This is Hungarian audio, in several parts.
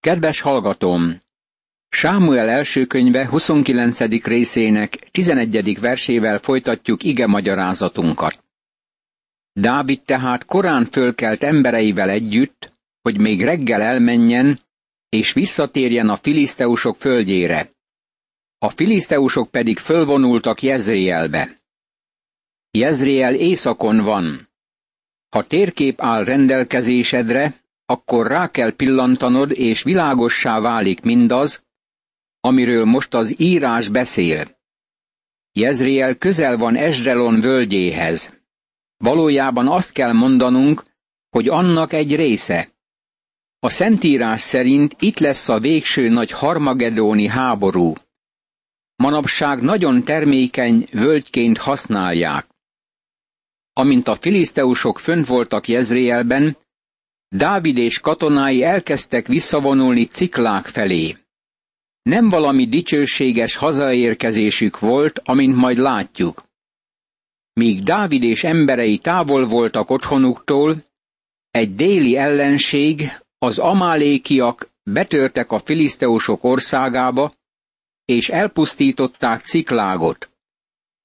Kedves hallgatóm! Sámuel első könyve 29. részének 11. versével folytatjuk ige magyarázatunkat. Dávid tehát korán fölkelt embereivel együtt, hogy még reggel elmenjen, és visszatérjen a filiszteusok földjére. A filiszteusok pedig fölvonultak Jezréelbe. Jezréel északon van. Ha térkép áll rendelkezésedre, akkor rá kell pillantanod, és világossá válik mindaz, amiről most az írás beszél. Jezriel közel van Esdrelon völgyéhez. Valójában azt kell mondanunk, hogy annak egy része. A Szentírás szerint itt lesz a végső nagy harmagedóni háború. Manapság nagyon termékeny völgyként használják. Amint a filiszteusok fönt voltak Jezréelben, Dávid és katonái elkezdtek visszavonulni ciklák felé. Nem valami dicsőséges hazaérkezésük volt, amint majd látjuk. Míg Dávid és emberei távol voltak otthonuktól, egy déli ellenség, az amálékiak betörtek a filiszteusok országába, és elpusztították Ciklágot.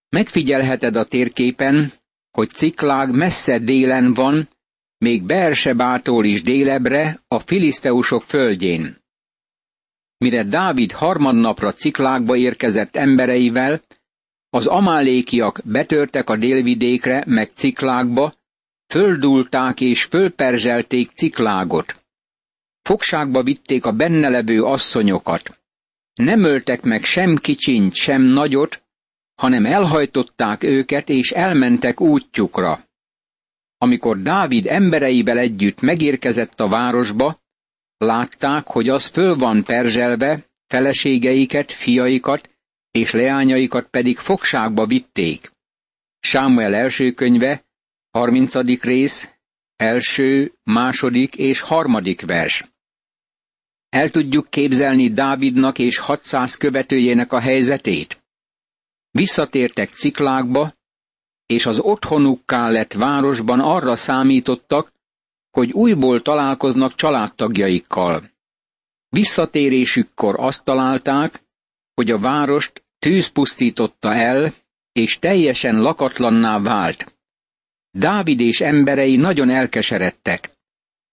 Megfigyelheted a térképen, hogy Ciklág messze délen van, még Bersebától is délebre, a filiszteusok földjén. Mire Dávid harmadnapra Ciklákba érkezett embereivel, az amálékiak betörtek a délvidékre, meg Ciklákba, földulták és fölperzselték Ciklágot. Fogságba vitték a benne levő asszonyokat. Nem öltek meg sem kicsint, sem nagyot, hanem elhajtották őket, és elmentek útjukra. Amikor Dávid embereivel együtt megérkezett a városba, látták, hogy az föl van perzselve, feleségeiket, fiaikat és leányaikat pedig fogságba vitték. Sámuel első könyve, 30. rész, első, második és harmadik vers. El tudjuk képzelni Dávidnak és 600 követőjének a helyzetét. Visszatértek Ciklákba, és az otthonukká lett városban arra számítottak, hogy újból találkoznak családtagjaikkal. Visszatérésükkor azt találták, hogy a várost tűz pusztította el, és teljesen lakatlanná vált. Dávid és emberei nagyon elkeseredtek.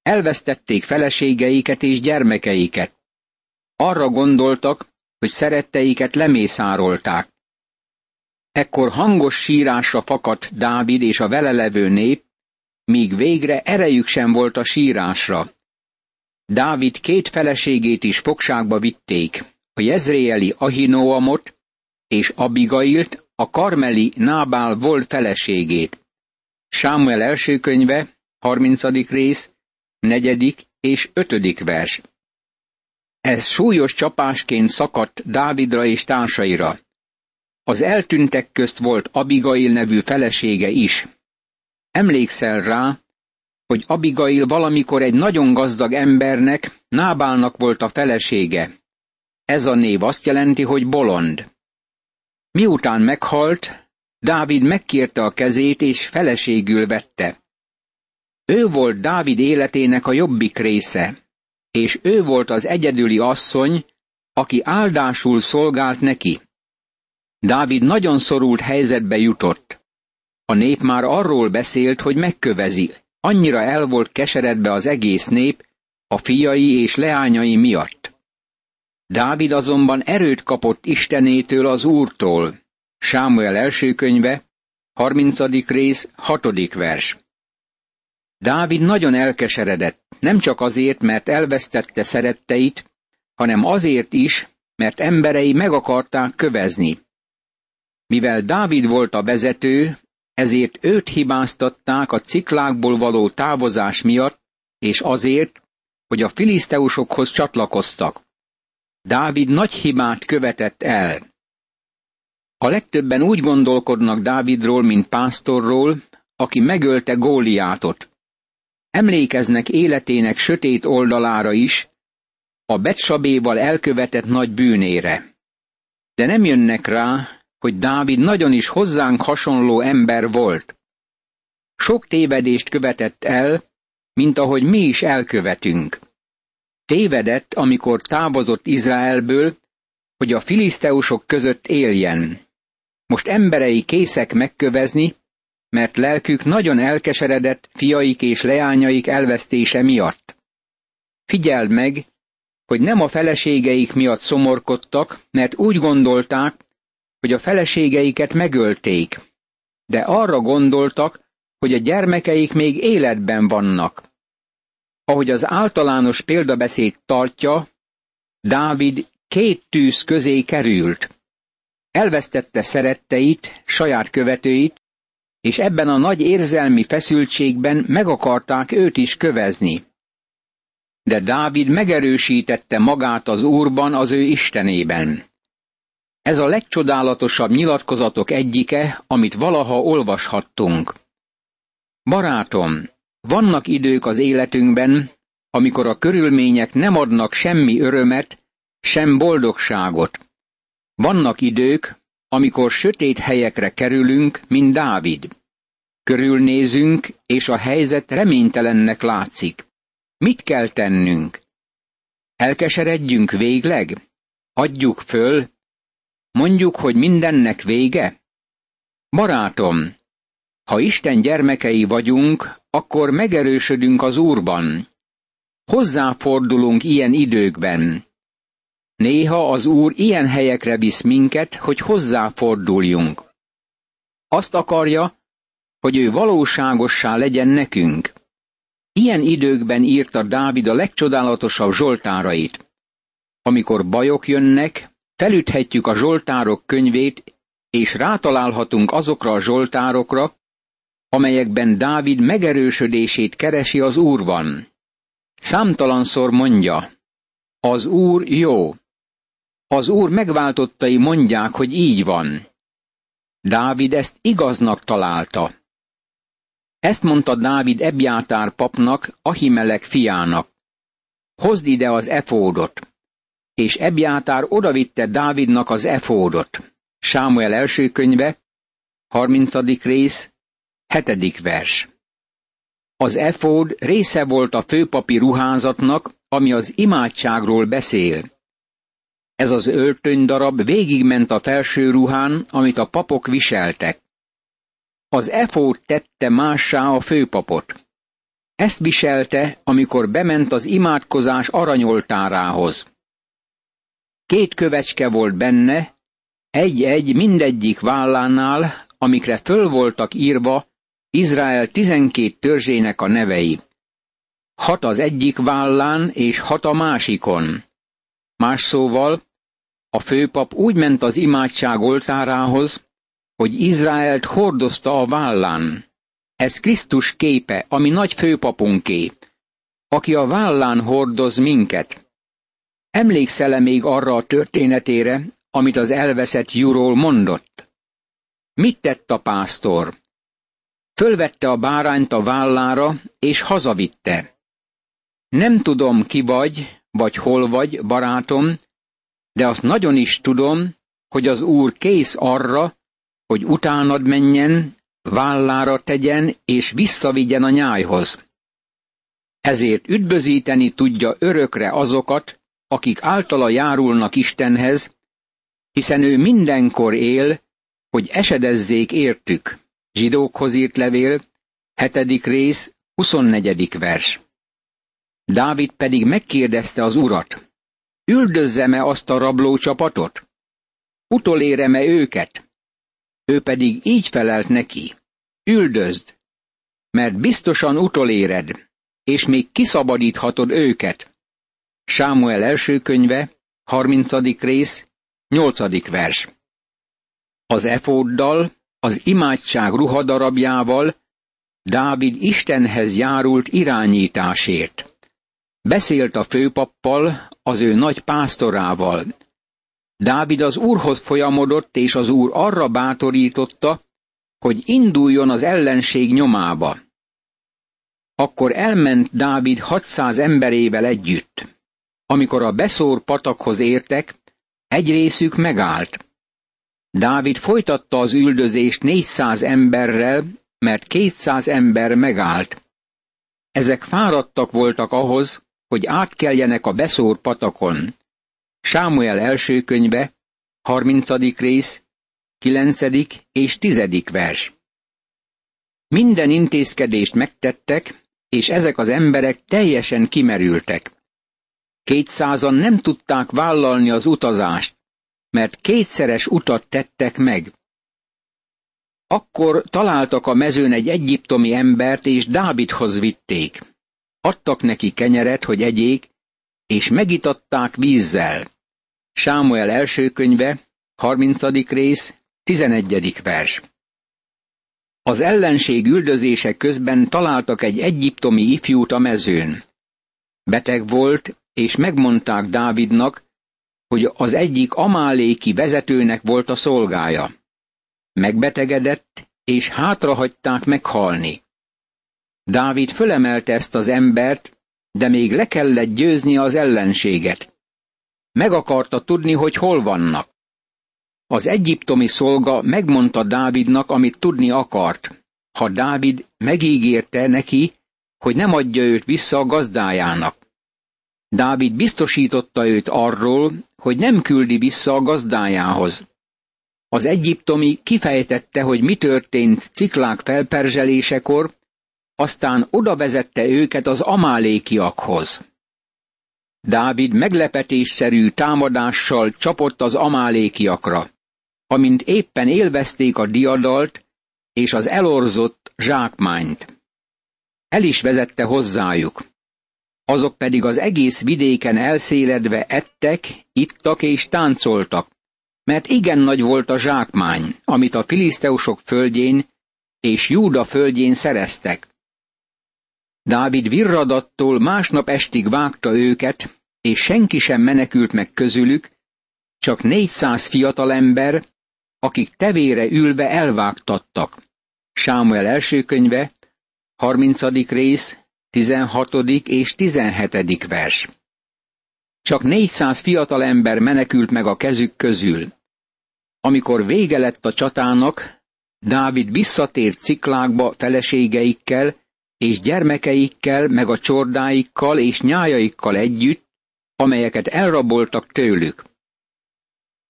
Elvesztették feleségeiket és gyermekeiket. Arra gondoltak, hogy szeretteiket lemészárolták. Ekkor hangos sírásra fakadt Dávid és a vele levő nép, míg végre erejük sem volt a sírásra. Dávid két feleségét is fogságba vitték, a jezréeli Ahinoamot és Abigailt, a karmeli Nábál volt feleségét. Sámuel első könyve, 30. rész, negyedik és ötödik vers. Ez súlyos csapásként szakadt Dávidra és társaira. Az eltűntek közt volt Abigail nevű felesége is. Emlékszel rá, hogy Abigail valamikor egy nagyon gazdag embernek, Nábálnak volt a felesége. Ez a név azt jelenti, hogy bolond. Miután meghalt, Dávid megkérte a kezét és feleségül vette. Ő volt Dávid életének a jobbik része, és ő volt az egyedüli asszony, aki áldásul szolgált neki. Dávid nagyon szorult helyzetbe jutott. A nép már arról beszélt, hogy megkövezi. Annyira el volt keseredve az egész nép, a fiai és leányai miatt. Dávid azonban erőt kapott Istenétől az Úrtól. Sámuel első könyve, 30. rész, 6. vers. Dávid nagyon elkeseredett, nem csak azért, mert elvesztette szeretteit, hanem azért is, mert emberei meg akarták kövezni. Mivel Dávid volt a vezető, ezért őt hibáztatták a ciklákból való távozás miatt, és azért, hogy a filiszteusokhoz csatlakoztak. Dávid nagy hibát követett el. A legtöbben úgy gondolkodnak Dávidról, mint pásztorról, aki megölte Góliátot. Emlékeznek életének sötét oldalára is, a Betsabéval elkövetett nagy bűnére. De nem jönnek rá, hogy Dávid nagyon is hozzánk hasonló ember volt. Sok tévedést követett el, mint ahogy mi is elkövetünk. Tévedett, amikor távozott Izraelből, hogy a filiszteusok között éljen. Most emberei készek megkövezni, mert lelkük nagyon elkeseredett fiaik és leányaik elvesztése miatt. Figyeld meg, hogy nem a feleségeik miatt szomorkodtak, mert úgy gondolták, hogy a feleségeiket megölték, de arra gondoltak, hogy a gyermekeik még életben vannak. Ahogy az általános példabeszéd tartja, Dávid két tűz közé került. Elvesztette szeretteit, saját követőit, és ebben a nagy érzelmi feszültségben meg akarták őt is kövezni. De Dávid megerősítette magát az Úrban, az ő Istenében. Ez a legcsodálatosabb nyilatkozatok egyike, amit valaha olvashattunk. Barátom, vannak idők az életünkben, amikor a körülmények nem adnak semmi örömet, sem boldogságot. Vannak idők, amikor sötét helyekre kerülünk, mint Dávid. Körülnézünk, és a helyzet reménytelennek látszik. Mit kell tennünk? Elkeseredjünk végleg? Adjuk föl? Mondjuk, hogy mindennek vége? Barátom, ha Isten gyermekei vagyunk, akkor megerősödünk az Úrban. Hozzáfordulunk ilyen időkben. Néha az Úr ilyen helyekre visz minket, hogy hozzáforduljunk. Azt akarja, hogy ő valóságossá legyen nekünk. Ilyen időkben írta Dávid a legcsodálatosabb zsoltárait. Amikor bajok jönnek, felüthetjük a zsoltárok könyvét, és rátalálhatunk azokra a zsoltárokra, amelyekben Dávid megerősödését keresi az Úrban. Számtalanszor mondja, az Úr jó. Az Úr megváltottai mondják, hogy így van. Dávid ezt igaznak találta. Ezt mondta Dávid Ebjátár papnak, Ahimelek fiának. Hozd ide az efódot. És Ebjátár odavitte Dávidnak az efódot. Sámuel első könyve, 30. rész, Hetedik vers. Az efód része volt a főpapi ruházatnak, ami az imádságról beszél. Ez az öltönydarab végigment a felső ruhán, amit a papok viseltek. Az efód tette mássá a főpapot. Ezt viselte, amikor bement az imádkozás aranyoltárához. Két kövecske volt benne, egy-egy mindegyik vállánál, amikre föl voltak írva Izrael tizenkét törzsének a nevei. Hat az egyik vállán, és hat a másikon. Más szóval, a főpap úgy ment az imádság oltárához, hogy Izraelt hordozta a vállán. Ez Krisztus képe, ami nagy főpapunké, aki a vállán hordoz minket. Emlékszel-e még arra a történetére, amit az elveszett Júról mondott? Mit tett a pásztor? Fölvette a bárányt a vállára, és hazavitte. Nem tudom, ki vagy, vagy hol vagy, barátom, de azt nagyon is tudom, hogy az Úr kész arra, hogy utánad menjen, vállára tegyen, és visszavigyen a nyájhoz. Ezért üdvözíteni tudja örökre azokat, akik általa járulnak Istenhez, hiszen ő mindenkor él, hogy esedezzék értük. Zsidókhoz írt levél, hetedik rész, 24. vers. Dávid pedig megkérdezte az urat, üldözzem-e azt a rabló csapatot? Utolérem-e őket? Ő pedig így felelt neki, üldözd, mert biztosan utoléred, és még kiszabadíthatod őket. Sámuel első könyve, 30. rész, 8. vers. Az efóddal az imádság ruhadarabjával Dávid Istenhez járult irányításért. Beszélt a főpappal, az ő nagy pásztorával. Dávid az úrhoz folyamodott, és az úr arra bátorította, hogy induljon az ellenség nyomába. Akkor elment Dávid 600 emberével együtt. Amikor a beszór patakhoz értek, egy részük megállt. Dávid folytatta az üldözést 400 emberrel, mert 200 ember megállt. Ezek fáradtak voltak ahhoz, hogy átkeljenek a beszór patakon. Sámuel első könyve, 30. rész, 9. és 10. vers. Minden intézkedést megtettek, és ezek az emberek teljesen kimerültek. Kétszázan nem tudták vállalni az utazást, mert kétszeres utat tettek meg. Akkor találtak a mezőn egy egyiptomi embert, és Dávidhoz vitték. Adtak neki kenyeret, hogy egyék, és megitatták vízzel. Sámuel első könyve, 30. rész, 11. vers. Az ellenség üldözése közben találtak egy egyiptomi ifjút a mezőn. Beteg volt, és megmondták Dávidnak, hogy az egyik amáléki vezetőnek volt a szolgája. Megbetegedett, és hátrahagyták meghalni. Dávid fölemelte ezt az embert, de még le kellett győzni az ellenséget. Meg akarta tudni, hogy hol vannak. Az egyiptomi szolga megmondta Dávidnak, amit tudni akart, ha Dávid megígérte neki, hogy nem adja őt vissza a gazdájának. Dávid biztosította őt arról, hogy nem küldi vissza a gazdájához. Az egyiptomi kifejtette, hogy mi történt ciklák felperzselésekor, aztán oda vezette őket az amálékiakhoz. Dávid meglepetésszerű támadással csapott az amálékiakra, amint éppen élvezték a diadalt és az elorzott zsákmányt. El is vezette hozzájuk azok pedig az egész vidéken elszéledve ettek, ittak és táncoltak, mert igen nagy volt a zsákmány, amit a filiszteusok földjén és Júda földjén szereztek. Dávid virradattól másnap estig vágta őket, és senki sem menekült meg közülük, csak négyszáz fiatalember, akik tevére ülve elvágtattak. Sámuel első könyve, 30. rész, 16. és 17. vers. Csak 400 fiatal ember menekült meg a kezük közül. Amikor vége lett a csatának, Dávid visszatért ciklákba feleségeikkel és gyermekeikkel, meg a csordáikkal és nyájaikkal együtt, amelyeket elraboltak tőlük.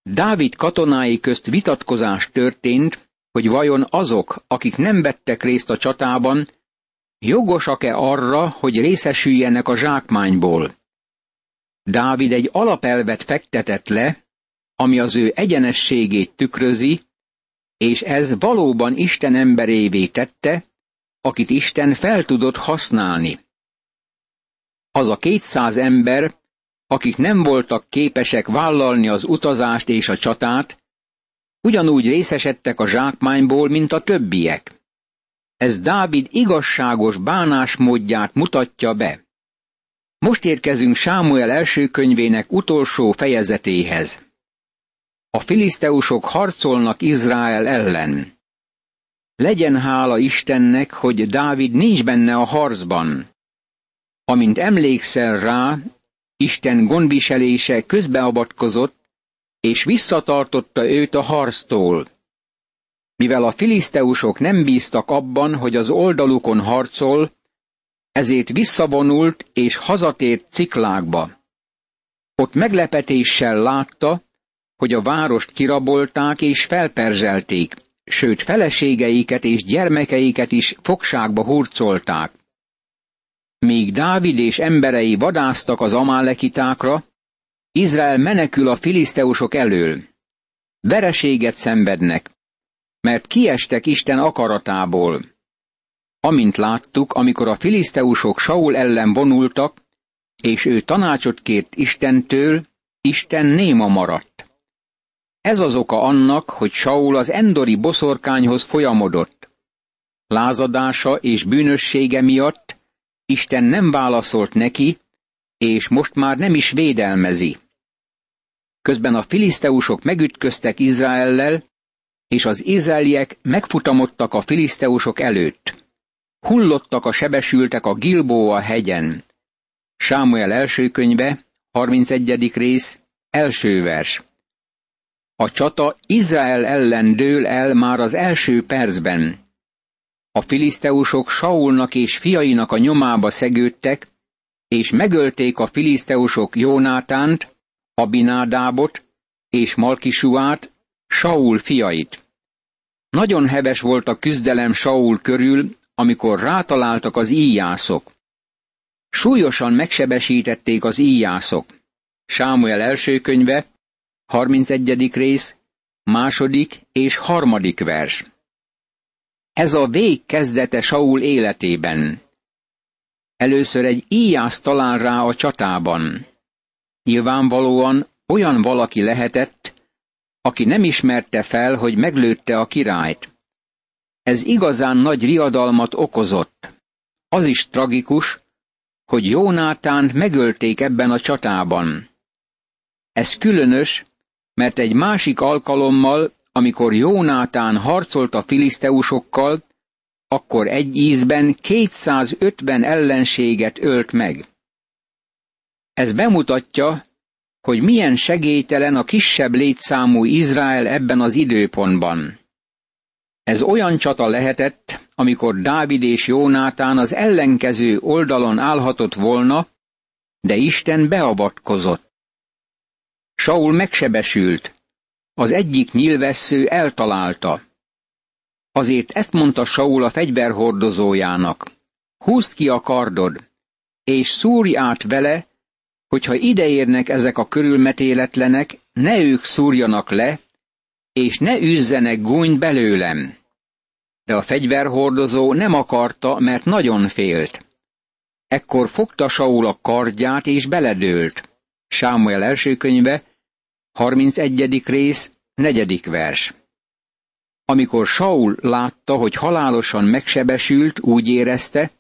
Dávid katonái közt vitatkozás történt, hogy vajon azok, akik nem vettek részt a csatában, jogosak-e arra, hogy részesüljenek a zsákmányból. Dávid egy alapelvet fektetett le, ami az ő egyenességét tükrözi, és ez valóban Isten emberévé tette, akit Isten fel tudott használni. Az a kétszáz ember, akik nem voltak képesek vállalni az utazást és a csatát, ugyanúgy részesedtek a zsákmányból, mint a többiek. Ez Dávid igazságos bánásmódját mutatja be. Most érkezünk Sámuel első könyvének utolsó fejezetéhez. A filiszteusok harcolnak Izrael ellen. Legyen hála Istennek, hogy Dávid nincs benne a harcban. Amint emlékszel rá, Isten gondviselése közbeavatkozott, és visszatartotta őt a harctól. Mivel a filiszteusok nem bíztak abban, hogy az oldalukon harcol, ezért visszavonult és hazatért ciklákba. Ott meglepetéssel látta, hogy a várost kirabolták és felperzselték, sőt feleségeiket és gyermekeiket is fogságba hurcolták. Míg Dávid és emberei vadáztak az amálekitákra, Izrael menekül a filiszteusok elől. Vereséget szenvednek, mert kiestek Isten akaratából. Amint láttuk, amikor a filiszteusok Saul ellen vonultak, és ő tanácsot kért Istentől, Isten néma maradt. Ez az oka annak, hogy Saul az endori boszorkányhoz folyamodott. Lázadása és bűnössége miatt Isten nem válaszolt neki, és most már nem is védelmezi. Közben a filiszteusok megütköztek Izraellel, és az izraeliek megfutamodtak a filiszteusok előtt. Hullottak a sebesültek a Gilboa hegyen. Sámuel első könyve, 31. rész, első vers. A csata Izrael ellen dől el már az első percben. A filiszteusok Saulnak és fiainak a nyomába szegődtek, és megölték a filiszteusok Jónátánt, Abinádábot és Malkisuát, Saul fiait. Nagyon heves volt a küzdelem Saul körül, amikor rátaláltak az íjászok. Súlyosan megsebesítették az íjászok. Sámuel első könyve, 31. rész, második és harmadik vers. Ez a vég kezdete Saul életében. Először egy íjász talál rá a csatában. Nyilvánvalóan olyan valaki lehetett, aki nem ismerte fel, hogy meglőtte a királyt. Ez igazán nagy riadalmat okozott. Az is tragikus, hogy Jónátánt megölték ebben a csatában. Ez különös, mert egy másik alkalommal, amikor Jónátán harcolt a filiszteusokkal, akkor egy ízben 250 ellenséget ölt meg. Ez bemutatja, hogy milyen segélytelen a kisebb létszámú Izrael ebben az időpontban. Ez olyan csata lehetett, amikor Dávid és Jónátán az ellenkező oldalon állhatott volna, de Isten beavatkozott. Saul megsebesült, az egyik nyilvessző eltalálta. Azért ezt mondta Saul a fegyverhordozójának. Húzd ki a kardod, és szúrj át vele, hogyha ideérnek ezek a körülmetéletlenek, ne ők szúrjanak le, és ne üzzenek gúnyt belőlem. De a fegyverhordozó nem akarta, mert nagyon félt. Ekkor fogta Saul a kardját, és beledőlt. Sámuel első könyve, 31. rész, negyedik vers. Amikor Saul látta, hogy halálosan megsebesült, úgy érezte,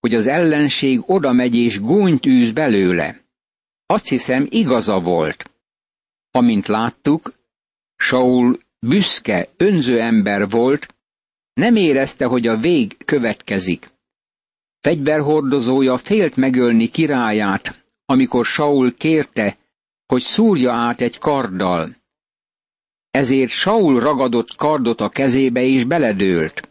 hogy az ellenség oda megy és gúnyt űz belőle. Azt hiszem, igaza volt. Amint láttuk, Saul büszke, önző ember volt, nem érezte, hogy a vég következik. Fegyverhordozója félt megölni királyát, amikor Saul kérte, hogy szúrja át egy karddal. Ezért Saul ragadott kardot a kezébe és beledőlt.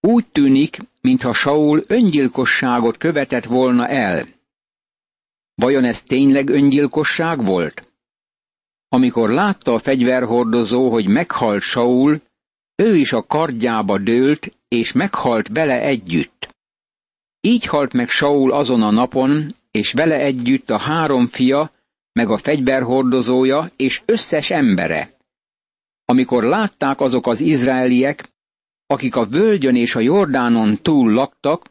Úgy tűnik, mintha Saul öngyilkosságot követett volna el. Vajon ez tényleg öngyilkosság volt? Amikor látta a fegyverhordozó, hogy meghalt Saul, ő is a kardjába dőlt, és meghalt vele együtt. Így halt meg Saul azon a napon, és vele együtt a három fia, meg a fegyverhordozója és összes embere. Amikor látták azok az izraeliek, akik a völgyön és a Jordánon túl laktak,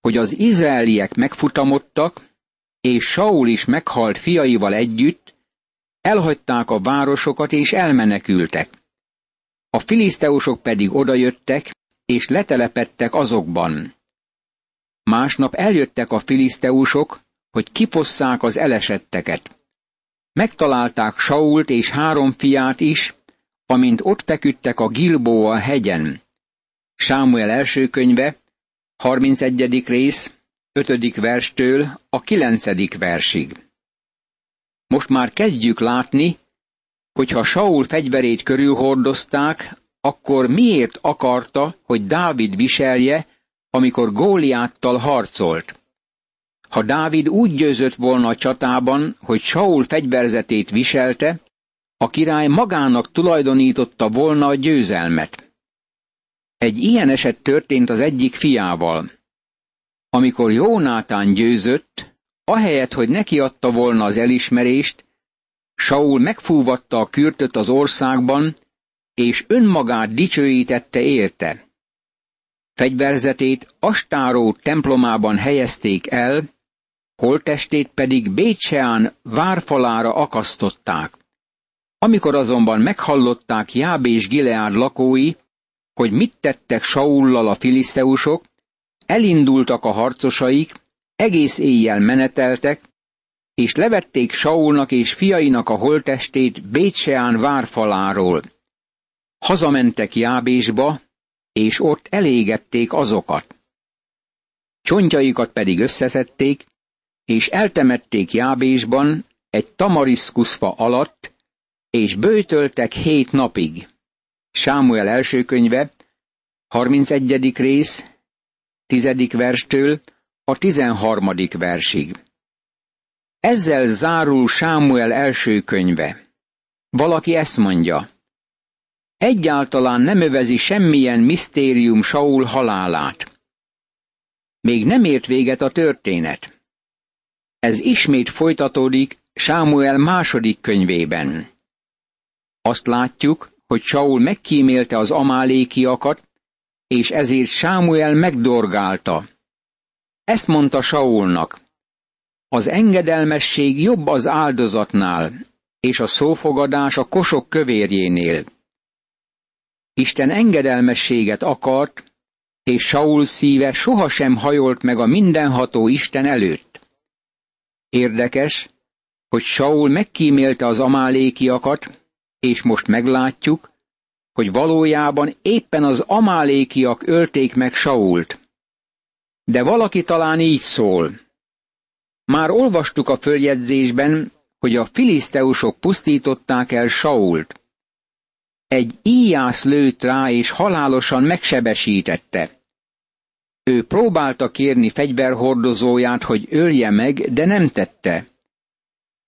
hogy az izraeliek megfutamodtak, és Saul is meghalt fiaival együtt, elhagyták a városokat és elmenekültek. A filiszteusok pedig odajöttek, és letelepettek azokban. Másnap eljöttek a filiszteusok, hogy kifosszák az elesetteket. Megtalálták Sault és három fiát is, amint ott feküdtek a Gilboa hegyen. Sámuel első könyve, 31. rész, 5. verstől a 9. versig. Most már kezdjük látni, hogy ha Saul fegyverét körülhordozták, akkor miért akarta, hogy Dávid viselje, amikor Góliáttal harcolt? Ha Dávid úgy győzött volna a csatában, hogy Saul fegyverzetét viselte, a király magának tulajdonította volna a győzelmet. Egy ilyen eset történt az egyik fiával. Amikor Jónátán győzött, ahelyett, hogy neki adta volna az elismerést, Saul megfúvatta a kürtöt az országban, és önmagát dicsőítette érte. Fegyverzetét Astáró templomában helyezték el, holtestét pedig Bécseán várfalára akasztották. Amikor azonban meghallották Jáb és Gileád lakói, hogy mit tettek Saullal a filiszteusok, elindultak a harcosaik, egész éjjel meneteltek, és levették Saulnak és fiainak a holtestét Bécseán várfaláról. Hazamentek Jábésba, és ott elégették azokat. Csontjaikat pedig összeszedték, és eltemették Jábésban egy tamariszkuszfa alatt, és bőtöltek hét napig. Sámuel első könyve, 31. rész, 10. verstől a tizenharmadik versig. Ezzel zárul Sámuel első könyve. Valaki ezt mondja. Egyáltalán nem övezi semmilyen misztérium Saul halálát. Még nem ért véget a történet. Ez ismét folytatódik Sámuel második könyvében. Azt látjuk, hogy Saul megkímélte az amálékiakat, és ezért Sámuel megdorgálta. Ezt mondta Saulnak. Az engedelmesség jobb az áldozatnál, és a szófogadás a kosok kövérjénél. Isten engedelmességet akart, és Saul szíve sohasem hajolt meg a mindenható Isten előtt. Érdekes, hogy Saul megkímélte az amálékiakat, és most meglátjuk, hogy valójában éppen az amálékiak ölték meg Sault. De valaki talán így szól. Már olvastuk a följegyzésben, hogy a filiszteusok pusztították el Sault. Egy íjász lőtt rá, és halálosan megsebesítette. Ő próbálta kérni fegyverhordozóját, hogy ölje meg, de nem tette.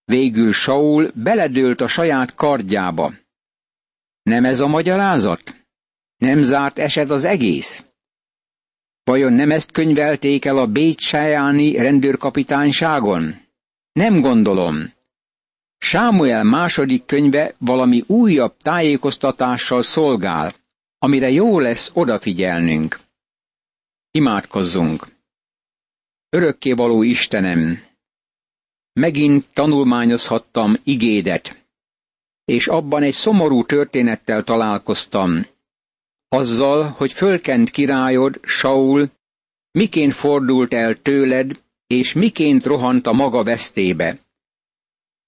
Végül Saul beledőlt a saját kardjába. Nem ez a magyarázat? Nem zárt eset az egész? Vajon nem ezt könyvelték el a Bécsájáni rendőrkapitányságon? Nem gondolom. Sámuel második könyve valami újabb tájékoztatással szolgál, amire jó lesz odafigyelnünk. Imádkozzunk! Örökkévaló Istenem! Megint tanulmányozhattam igédet, és abban egy szomorú történettel találkoztam. Azzal, hogy fölkent királyod, Saul, miként fordult el tőled, és miként rohant a maga vesztébe.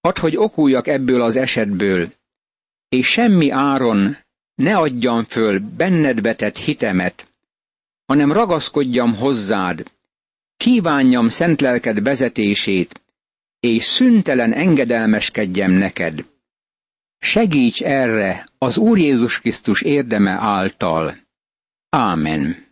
Hadd, hogy okuljak ebből az esetből, és semmi áron ne adjam föl benned vetett hitemet, hanem ragaszkodjam hozzád, kívánjam szent lelked vezetését, és szüntelen engedelmeskedjem neked. Segíts erre az Úr Jézus Krisztus érdeme által. Ámen.